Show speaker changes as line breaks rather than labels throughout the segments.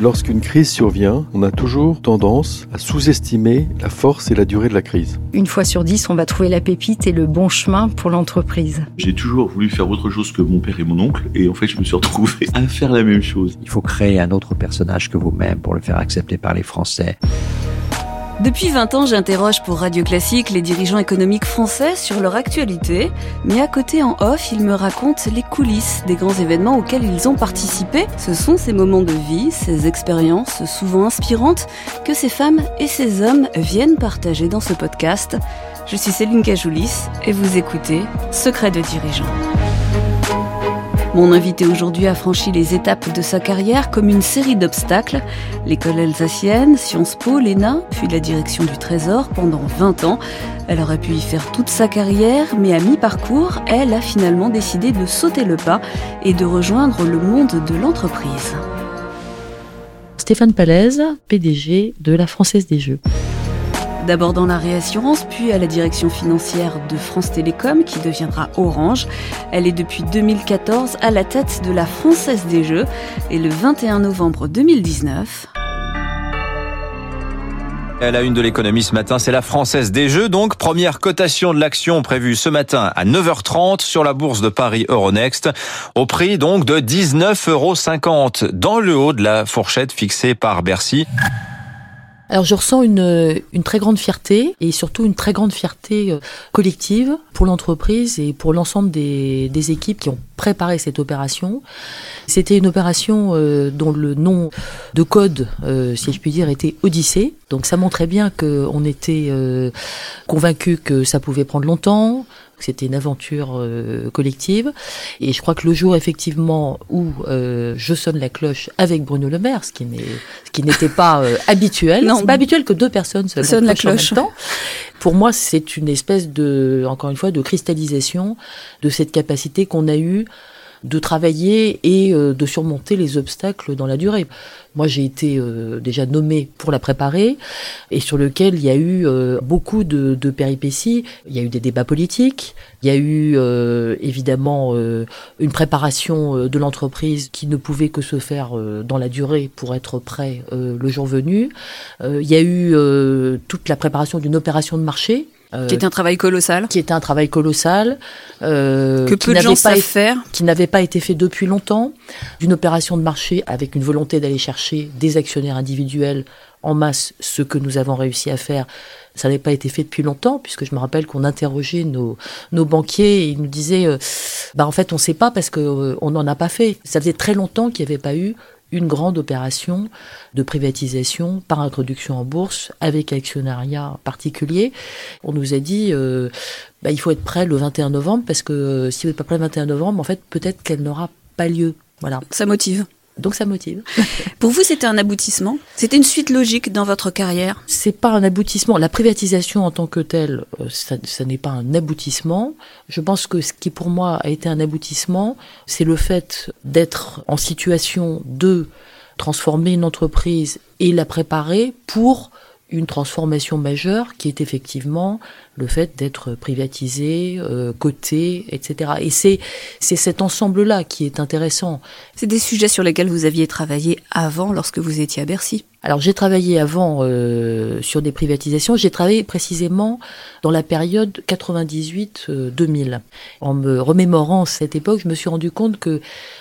Lorsqu'une crise survient, on a toujours tendance à sous-estimer la force et la durée de la crise.
Une fois sur dix, on va trouver la pépite et le bon chemin pour l'entreprise.
J'ai toujours voulu faire autre chose que mon père et mon oncle, et en fait, je me suis retrouvé à faire la même chose.
Il faut créer un autre personnage que vous-même pour le faire accepter par les Français.
Depuis 20 ans, j'interroge pour Radio Classique les dirigeants économiques français sur leur actualité, mais à côté en off, ils me racontent les coulisses des grands événements auxquels ils ont participé. Ce sont ces moments de vie, ces expériences souvent inspirantes que ces femmes et ces hommes viennent partager dans ce podcast. Je suis Céline Cajoulis et vous écoutez Secret de dirigeants. Mon invité aujourd'hui a franchi les étapes de sa carrière comme une série d'obstacles. L'école alsacienne, Sciences Po, l'ENA, puis la direction du Trésor pendant 20 ans. Elle aurait pu y faire toute sa carrière, mais à mi-parcours, elle a finalement décidé de sauter le pas et de rejoindre le monde de l'entreprise.
Stéphane Palaise, PDG de la Française des Jeux.
D'abord dans la réassurance, puis à la direction financière de France Télécom, qui deviendra Orange. Elle est depuis 2014 à la tête de la Française des Jeux. Et le 21 novembre 2019...
À la une de l'économie ce matin, c'est la Française des Jeux. Donc, première cotation de l'action prévue ce matin à 9h30 sur la bourse de Paris Euronext, au prix donc de 19,50 euros, dans le haut de la fourchette fixée par Bercy.
Alors je ressens une, très grande fierté et surtout une très grande fierté euh, collective pour l'entreprise et pour l'ensemble des, des, équipes qui ont préparé cette opération. C'était une opération euh, dont le nom de code, euh, si je puis dire, était Odyssée. Donc ça montrait bien qu'on était euh, convaincu que ça pouvait prendre longtemps, c'était une aventure euh, collective. Et je crois que le jour effectivement où euh, je sonne la cloche avec Bruno Le Maire, ce qui n'est ce qui n'était pas euh, habituel, c'est pas habituel que deux personnes sonnent la cloche, en même temps. Pour moi, c'est une espèce de, encore une fois, de cristallisation de cette capacité qu'on a eue de travailler et euh, de surmonter les obstacles dans la durée. Moi, j'ai été euh, déjà nommé pour la préparer et sur lequel il y a eu euh, beaucoup de, de, péripéties. Il y a eu des débats politiques, il y a eu évidemment une préparation de l'entreprise qui ne pouvait que se faire dans la durée pour être prêt le jour venu. il y a eu toute la préparation d'une opération de marché
euh, qui était un travail colossal.
Qui était un travail colossal.
Euh, que peu de gens savent faire.
Qui n'avait pas été fait depuis longtemps. D'une opération de marché avec une volonté d'aller chercher des actionnaires individuels en masse, ce que nous avons réussi à faire. Ça n'avait pas été fait depuis longtemps, puisque je me rappelle qu'on interrogeait nos, nos banquiers et ils nous disaient, euh, bah en fait on ne sait pas parce qu'on on n'en a pas fait. Ça faisait très longtemps qu'il n'y avait pas eu une grande opération de privatisation par introduction en bourse avec actionnariat particulier. On nous a dit euh, bah, il faut être prêt le 21 novembre parce que euh, si vous n'êtes pas prêt le 21 novembre, en fait peut-être qu'elle n'aura pas lieu. Voilà.
Ça motive.
Donc ça motive.
Pour vous, c'était un aboutissement? C'était une suite logique dans votre carrière?
C'est pas un aboutissement. La privatisation en tant que telle, euh, ça, ça n'est pas un aboutissement. Je pense que ce qui pour moi a été un aboutissement, c'est le fait d'être en situation de transformer une entreprise et la préparer pour une transformation majeure qui est effectivement le fait d'être privatisé, euh, coté, etc. Et c'est c'est cet ensemble-là qui est intéressant.
C'est des sujets sur lesquels vous aviez travaillé avant lorsque vous étiez à Bercy.
Alors j'ai travaillé avant euh, sur des privatisations. J'ai travaillé précisément dans la période 98-2000. En me remémorant cette époque, je me suis rendu compte que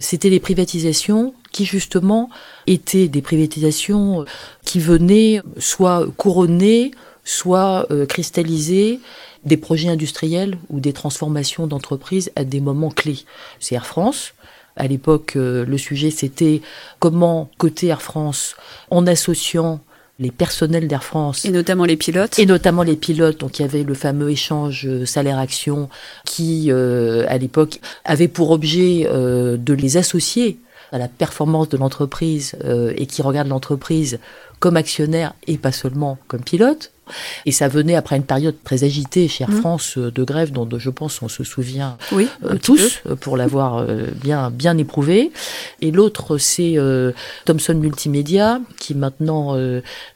c'était des privatisations qui justement étaient des privatisations qui venaient soit couronner soit euh, cristalliser des projets industriels ou des transformations d'entreprises à des moments clés. C'est Air France. À l'époque, euh, le sujet c'était comment côté Air France, en associant les personnels d'Air France.
Et notamment les pilotes.
Et notamment les pilotes. Donc il y avait le fameux échange euh, salaire-action qui, à l'époque, avait pour objet de les associer à la performance de l'entreprise et qui regarde l'entreprise comme actionnaire et pas seulement comme pilote. Et ça venait après une période très agitée chez Air mmh. France euh, de grève dont je pense on se souvient
oui,
euh, tous euh, pour l'avoir bien bien éprouvé. Et l'autre c'est Thomson Multimédia qui maintenant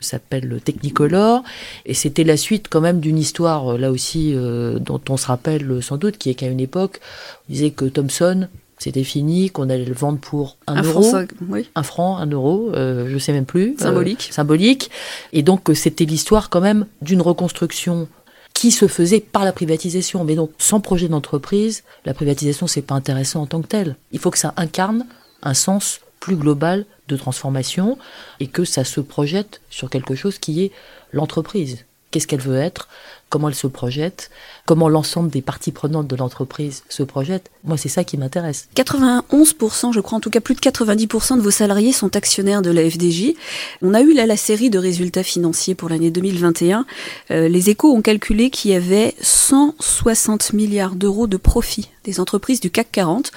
s'appelle Technicolor et c'était la suite quand même d'une histoire là aussi dont on se rappelle sans doute qui est qu'à une époque on disait que Thomson C'était fini, qu'on allait le vendre pour un,
Un
euro,
franc, oui.
un franc, un euro, euh, je sais même plus.
Symbolique.
Euh, symbolique. Et donc euh, c'était l'histoire quand même d'une reconstruction qui se faisait par la privatisation. Mais donc sans projet d'entreprise, la privatisation c'est pas intéressant en tant que tel. Il faut que ça incarne un sens plus global de transformation et que ça se projette sur quelque chose qui est l'entreprise. Qu'est-ce qu'elle veut être? Comment elle se projette Comment l'ensemble des parties prenantes de l'entreprise se projettent Moi, c'est ça qui m'intéresse.
91%, je crois en tout cas plus de 90% de vos salariés sont actionnaires de la FDJ. On a eu là la série de résultats financiers pour l'année 2021. Euh, les échos ont calculé qu'il y avait 160 milliards d'euros de profit des entreprises du CAC 40.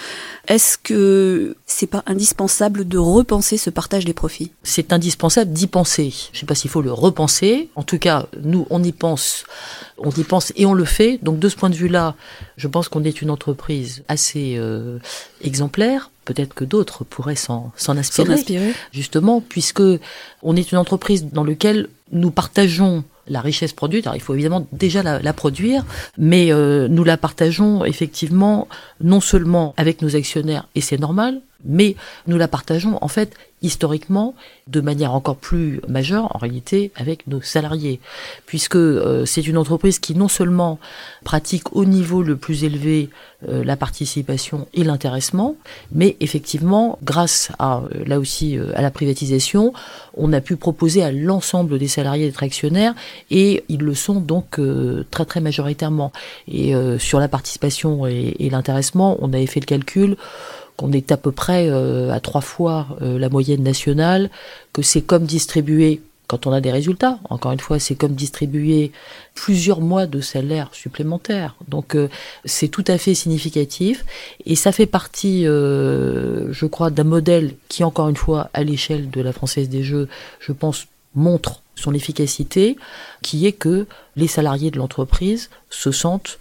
Est-ce que c'est pas indispensable de repenser ce partage des profits?
C'est indispensable d'y penser. Je ne sais pas s'il faut le repenser. En tout cas, nous, on y pense. On y pense et on le fait. Donc, de ce point de vue-là, je pense qu'on est une entreprise assez euh, exemplaire. Peut-être que d'autres pourraient s'en s'en
S'en
inspirer.
inspirer
justement, puisque on est une entreprise dans laquelle nous partageons la richesse produite. Alors, il faut évidemment déjà la, la produire, mais euh, nous la partageons effectivement non seulement avec nos actionnaires, et c'est normal, mais nous la partageons en fait historiquement de manière encore plus majeure en réalité avec nos salariés. Puisque euh, c'est une entreprise qui non seulement pratique au niveau le plus élevé euh, la participation et l'intéressement mais effectivement grâce à euh, là aussi euh, à la privatisation on a pu proposer à l'ensemble des salariés d'être actionnaires et ils le sont donc très très majoritairement. Et sur la participation et, et l'intéressement on avait fait le calcul qu'on est à peu près euh, à trois fois euh, la moyenne nationale, que c'est comme distribuer, quand on a des résultats, encore une fois, c'est comme distribuer plusieurs mois de salaire supplémentaires. Donc euh, c'est tout à fait significatif et ça fait partie, je crois, d'un modèle qui, encore une fois, à l'échelle de la Française des Jeux, je pense, montre son efficacité, qui est que les salariés de l'entreprise se sentent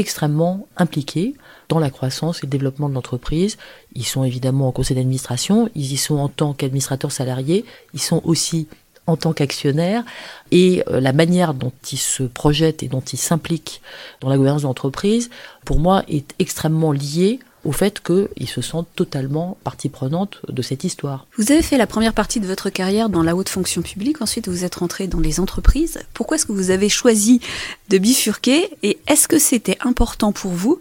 extrêmement impliqués dans la croissance et le développement de l'entreprise. Ils sont évidemment en conseil d'administration, ils y sont en tant qu'administrateurs salariés, ils sont aussi en tant qu'actionnaires et euh, la manière dont ils se projettent et dont ils s'impliquent dans la gouvernance de l'entreprise, pour moi, est extrêmement liée au fait qu'ils se sentent totalement partie prenante de cette histoire.
Vous avez fait la première partie de votre carrière dans la haute fonction publique, ensuite vous êtes rentré dans les entreprises. Pourquoi est-ce que vous avez choisi de bifurquer et est-ce que c'était important pour vous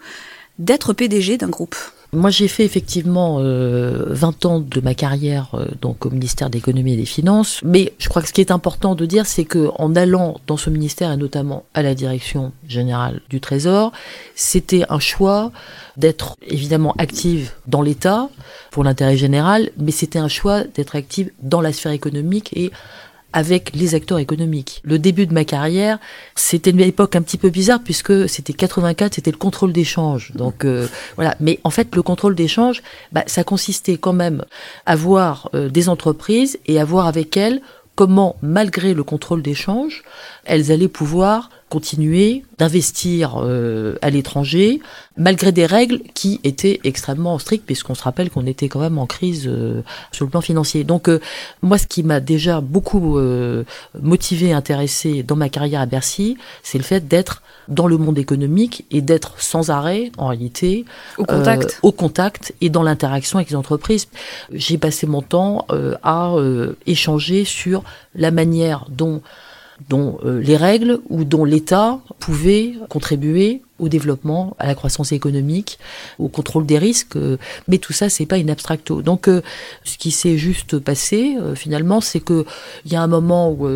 d'être PDG d'un groupe?
Moi, j'ai fait effectivement euh, 20 ans de ma carrière euh, donc au ministère de l'économie et des finances, mais je crois que ce qui est important de dire, c'est que en allant dans ce ministère et notamment à la direction générale du Trésor, c'était un choix d'être évidemment active dans l'État pour l'intérêt général, mais c'était un choix d'être active dans la sphère économique et avec les acteurs économiques. Le début de ma carrière, c'était une époque un petit peu bizarre puisque c'était 84, c'était le contrôle d'échange. Donc euh, voilà, mais en fait le contrôle d'échange, bah, ça consistait quand même à voir euh, des entreprises et à voir avec elles comment, malgré le contrôle d'échange, elles allaient pouvoir continuer d'investir euh, à l'étranger, malgré des règles qui étaient extrêmement strictes, puisqu'on se rappelle qu'on était quand même en crise euh, sur le plan financier. Donc euh, moi, ce qui m'a déjà beaucoup euh, motivé, intéressé dans ma carrière à Bercy, c'est le fait d'être dans le monde économique et d'être sans arrêt, en réalité,
Au contact.
euh, au contact et dans l'interaction avec les entreprises. J'ai passé mon temps euh, à euh, échanger sur la manière dont dont euh, les règles ou dont l'État pouvait contribuer au développement, à la croissance économique, au contrôle des risques. euh, mais tout ça, c'est pas une abstracto. Donc, euh, ce qui s'est juste passé, finalement, c'est que il y a un moment où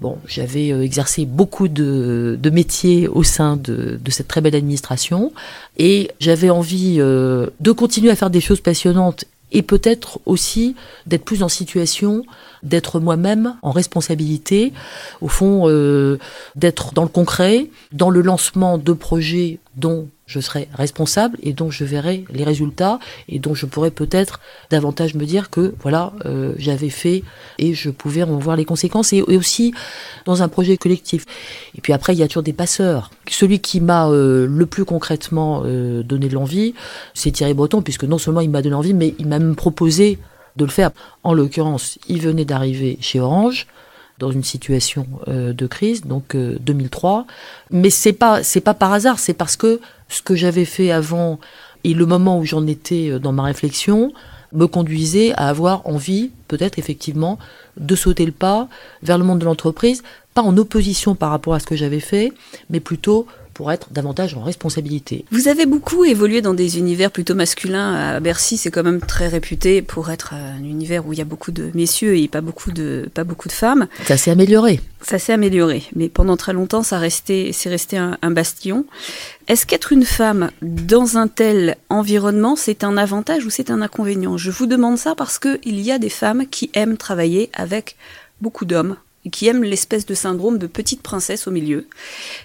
Bon, j'avais exercé beaucoup de, de métiers au sein de, de cette très belle administration et j'avais envie euh, de continuer à faire des choses passionnantes et peut-être aussi d'être plus en situation d'être moi-même en responsabilité, au fond euh, d'être dans le concret, dans le lancement de projets dont je serai responsable et dont je verrai les résultats et dont je pourrais peut-être davantage me dire que voilà euh, j'avais fait et je pouvais en voir les conséquences et, et aussi dans un projet collectif. Et puis après il y a toujours des passeurs. Celui qui m'a euh, le plus concrètement euh, donné de l'envie, c'est Thierry Breton puisque non seulement il m'a donné envie mais il m'a même proposé de le faire. En l'occurrence, il venait d'arriver chez Orange dans une situation euh, de crise, donc euh, 2003. Mais c'est pas c'est pas par hasard, c'est parce que ce que j'avais fait avant Et le moment où j'en étais euh, dans ma réflexion me conduisait à avoir envie, peut-être effectivement, de sauter le pas vers le monde de l'entreprise, pas en opposition par rapport à ce que j'avais fait, mais plutôt pour être davantage en responsabilité.
Vous avez beaucoup évolué dans des univers plutôt masculins. À Bercy, c'est quand même très réputé pour être un univers où il y a beaucoup de messieurs et pas beaucoup de, pas beaucoup de femmes.
Ça s'est amélioré.
Ça s'est amélioré, mais pendant très longtemps, ça restait, c'est resté un, un bastion. Est-ce qu'être une femme dans un tel environnement, c'est un avantage ou c'est un inconvénient? Je vous demande ça parce qu'il y a des femmes qui aiment travailler avec beaucoup d'hommes qui aiment l'espèce de syndrome de petite princesse au milieu.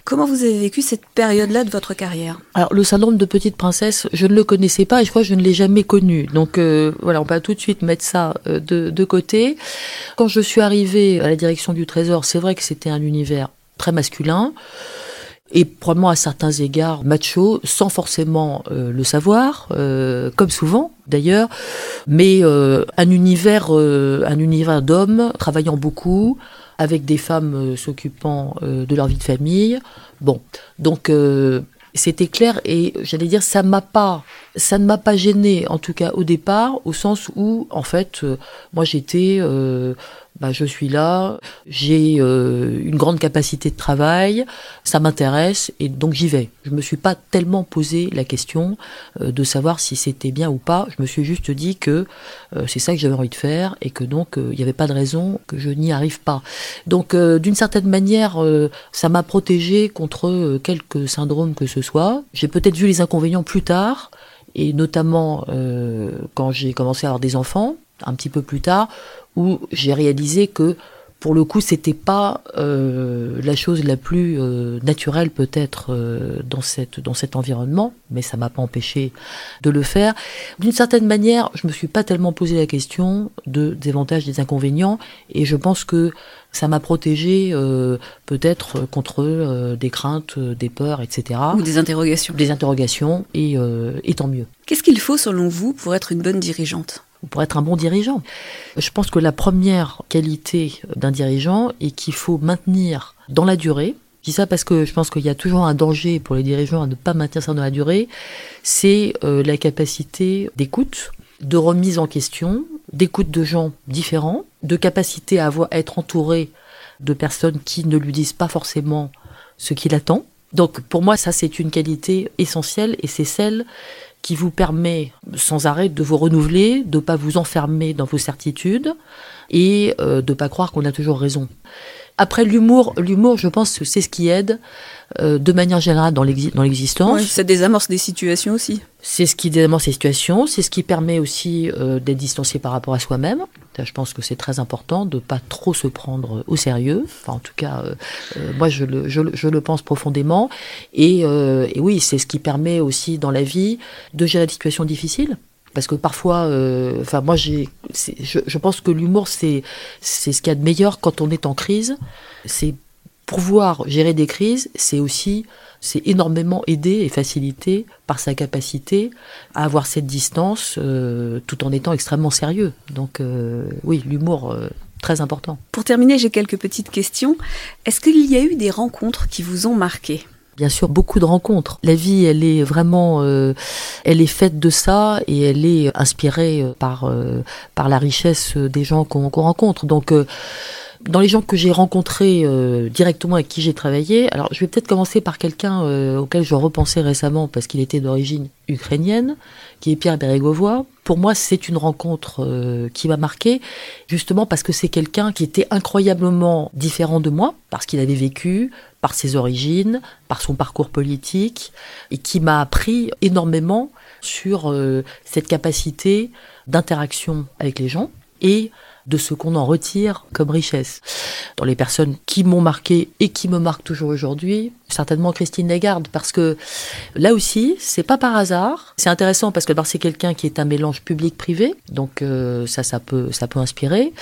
Comment vous avez vécu cette période-là de votre carrière?
Alors le syndrome de petite princesse, je ne le connaissais pas et je crois que je ne l'ai jamais connu. Donc euh, voilà, on va tout de suite mettre ça euh, de, côté. Quand je suis arrivée à la direction du Trésor, c'est vrai que c'était un univers très masculin et probablement à certains égards macho, sans forcément euh, le savoir, comme souvent d'ailleurs, mais un univers, un univers d'hommes travaillant beaucoup, avec des femmes euh, s'occupant euh, de leur vie de famille. Bon, donc euh, c'était clair et j'allais dire ça m'a pas, ça ne m'a pas gêné en tout cas au départ, au sens où en fait moi j'étais bah, je suis là, j'ai euh, une grande capacité de travail, ça m'intéresse et donc j'y vais. Je me suis pas tellement posé la question euh, de savoir si c'était bien ou pas. Je me suis juste dit que euh, c'est ça que j'avais envie de faire et que donc euh, il n'y avait pas de raison que je n'y arrive pas. Donc d'une certaine manière, ça m'a protégé contre quelques syndromes que ce soit. J'ai peut-être vu les inconvénients plus tard et notamment euh, quand j'ai commencé à avoir des enfants, un petit peu plus tard, où j'ai réalisé que pour le coup, c'était pas euh, la chose la plus euh, naturelle peut-être euh, dans cette dans cet environnement, mais ça m'a pas empêché de le faire. D'une certaine manière, je me suis pas tellement posé la question de des avantages, des inconvénients, et je pense que ça m'a protégé peut-être contre des craintes, des peurs, etc.
ou des interrogations
Des interrogations, et, et tant mieux.
Qu'est-ce qu'il faut selon vous pour être une bonne dirigeante?
Pour être un bon dirigeant. Je pense que la première qualité d'un dirigeant est qu'il faut maintenir dans la durée. Je dis ça parce que je pense qu'il y a toujours un danger pour les dirigeants à ne pas maintenir ça dans la durée. C'est euh, la capacité d'écoute, de remise en question, d'écoute de gens différents, de capacité à, à être entouré de personnes qui ne lui disent pas forcément ce qu'il attend. Donc pour moi, ça c'est une qualité essentielle et c'est celle qui vous permet sans arrêt de vous renouveler, de ne pas vous enfermer dans vos certitudes et euh, de ne pas croire qu'on a toujours raison. Après l'humour, l'humour, je pense que c'est ce qui aide euh, de manière générale dans l'exi- dans l'existence.
Ouais, Ça désamorce des situations aussi.
C'est ce qui désamorce ces situations, c'est ce qui permet aussi euh, d'être distancié par rapport à soi-même. Je pense que c'est très important de pas trop se prendre au sérieux. Enfin, en tout cas, euh, euh, moi, je le, je, je le pense profondément. Et, euh, et oui, c'est ce qui permet aussi dans la vie de gérer des situations difficiles. Parce que parfois, euh, enfin moi j'ai, je, je pense que l'humour c'est c'est ce qu'il y a de meilleur quand on est en crise. C'est pouvoir gérer des crises, c'est aussi c'est énormément aidé et facilité par sa capacité à avoir cette distance euh, tout en étant extrêmement sérieux. Donc euh, oui, l'humour euh, très important.
Pour terminer, j'ai quelques petites questions. Est-ce qu'il y a eu des rencontres qui vous ont marqué?
Bien sûr, beaucoup de rencontres. La vie, elle est vraiment, euh, elle est faite de ça et elle est inspirée euh, par euh, par la richesse des gens qu'on rencontre. Donc euh, dans les gens que j'ai rencontrés euh, directement avec qui j'ai travaillé, alors je vais peut-être commencer par quelqu'un euh, auquel je repensais récemment parce qu'il était d'origine ukrainienne, qui est Pierre Bérégovoy. Pour moi, c'est une rencontre euh, qui m'a marqué, justement parce que c'est quelqu'un qui était incroyablement différent de moi, parce qu'il avait vécu, par ses origines, par son parcours politique, et qui m'a appris énormément sur euh, cette capacité d'interaction avec les gens et de ce qu'on en retire comme richesse. Dans les personnes qui m'ont marqué et qui me marquent toujours aujourd'hui, certainement Christine Lagarde, parce que là aussi, c'est pas par hasard. C'est intéressant parce que c'est quelqu'un qui est un mélange public-privé, donc euh, ça, ça peut, ça peut inspirer.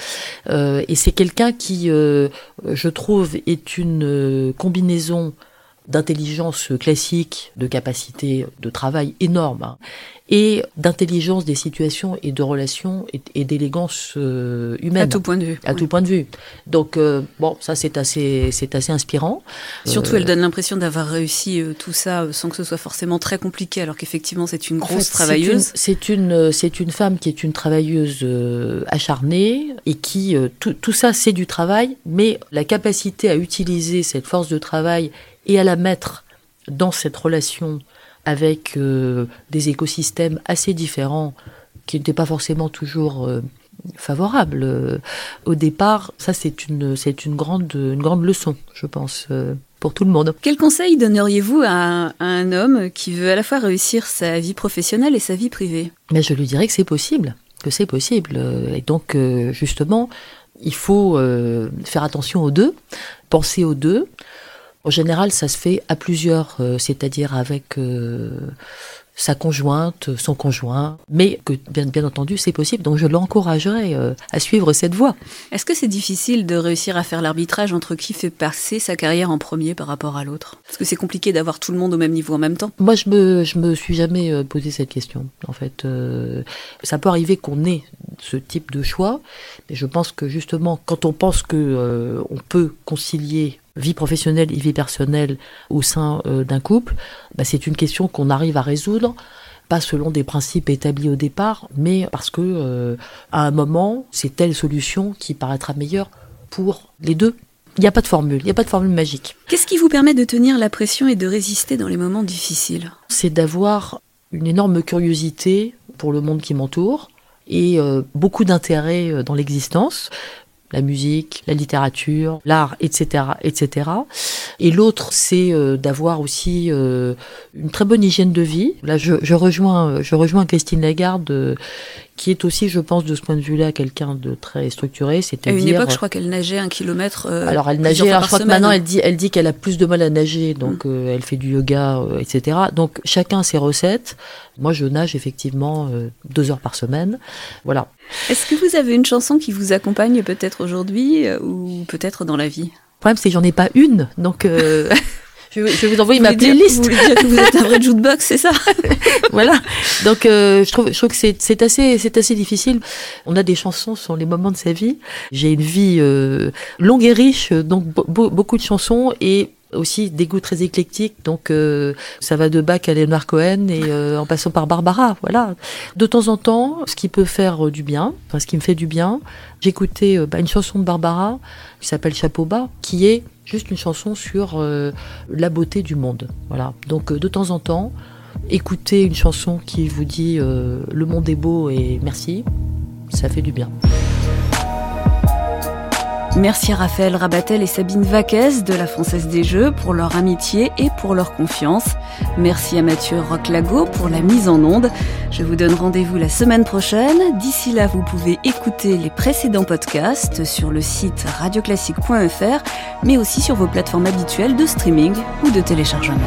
Euh, et c'est quelqu'un qui, euh, je trouve, est une combinaison d'intelligence classique, de capacité de travail énorme, hein, et d'intelligence des situations et de relations et, d'élégance euh, humaine.
À tout point de vue.
À tout point de vue. Donc euh, bon, ça c'est assez, c'est assez inspirant.
Surtout, elle donne l'impression d'avoir réussi tout ça sans que ce soit forcément très compliqué, alors qu'effectivement c'est une grosse travailleuse.
C'est une, c'est une, femme qui est une travailleuse acharnée et qui tout, tout ça c'est du travail, mais la capacité à utiliser cette force de travail et à la mettre dans cette relation avec euh, des écosystèmes assez différents qui n'étaient pas forcément toujours euh, favorables euh, au départ. Ça, c'est une, c'est une grande, une grande leçon, je pense. pour tout le monde.
Quel conseil donneriez-vous à, un homme qui veut à la fois réussir sa vie professionnelle et sa vie privée?
Mais je lui dirais que c'est possible, que c'est possible. Et donc, justement, il faut faire attention aux deux, penser aux deux. En général, ça se fait à plusieurs, euh, c'est-à-dire avec euh, sa conjointe, son conjoint, mais que bien, bien entendu c'est possible, donc je l'encouragerais euh, à suivre cette voie.
Est-ce que c'est difficile de réussir à faire l'arbitrage entre qui fait passer sa carrière en premier par rapport à l'autre? Parce que c'est compliqué d'avoir tout le monde au même niveau en même temps
Moi je me, je me suis jamais posé cette question en fait. ça peut arriver qu'on ait ce type de choix, mais je pense que justement quand on pense que on peut concilier vie professionnelle et vie personnelle au sein euh, d'un couple, bah, c'est une question qu'on arrive à résoudre pas selon des principes établis au départ, mais parce que euh, à un moment, c'est telle solution qui paraîtra meilleure pour les deux. Il n'y a pas de formule, il n'y a pas de formule magique.
Qu'est-ce qui vous permet de tenir la pression et de résister dans les moments difficiles?
C'est d'avoir une énorme curiosité pour le monde qui m'entoure et euh, beaucoup d'intérêt dans l'existence la musique, la littérature, l'art, etc., etc. Et l'autre, c'est euh, d'avoir aussi euh, une très bonne hygiène de vie. Là, je, je rejoins, je rejoins Christine Lagarde, euh, qui est aussi, je pense, de ce point de vue-là, quelqu'un de très structuré.
C'était à une époque, je crois qu'elle nageait un kilomètre.
alors, elle nageait. je crois que maintenant, elle dit, elle dit qu'elle a plus de mal à nager, donc mm. elle fait du yoga, etc. Donc, chacun ses recettes. Moi, je nage effectivement deux heures par semaine. Voilà.
Est-ce que vous avez une chanson qui vous accompagne peut-être aujourd'hui ou peut-être dans la vie?
Le problème, c'est que j'en ai pas une, donc je, vais vous envoyer ma playlist.
vous voulez dire que vous êtes un vrai jukebox, c'est ça?
Voilà. Donc, euh, je trouve, je trouve que c'est assez, c'est assez difficile. On a des chansons sur les moments de sa vie. J'ai une vie euh, longue et riche, donc beaucoup de chansons et aussi des goûts très éclectiques, donc euh, ça va de Bach à Leonard Cohen et euh, en passant par Barbara, voilà. De temps en temps, ce qui peut faire du bien, enfin ce qui me fait du bien, j'écoutais euh, bah, une chanson de Barbara qui s'appelle Chapeau bas, qui est juste une chanson sur la beauté du monde, voilà. Donc de temps en temps, écouter une chanson qui vous dit le monde est beau et merci, ça fait du bien.
Merci à Raphaël Rabatel et Sabine Vaquez de la Française des Jeux pour leur amitié et pour leur confiance. Merci à Mathieu Roclago pour la mise en onde. Je vous donne rendez-vous la semaine prochaine. D'ici là, vous pouvez écouter les précédents podcasts sur le site radioclassique.fr, mais aussi sur vos plateformes habituelles de streaming ou de téléchargement.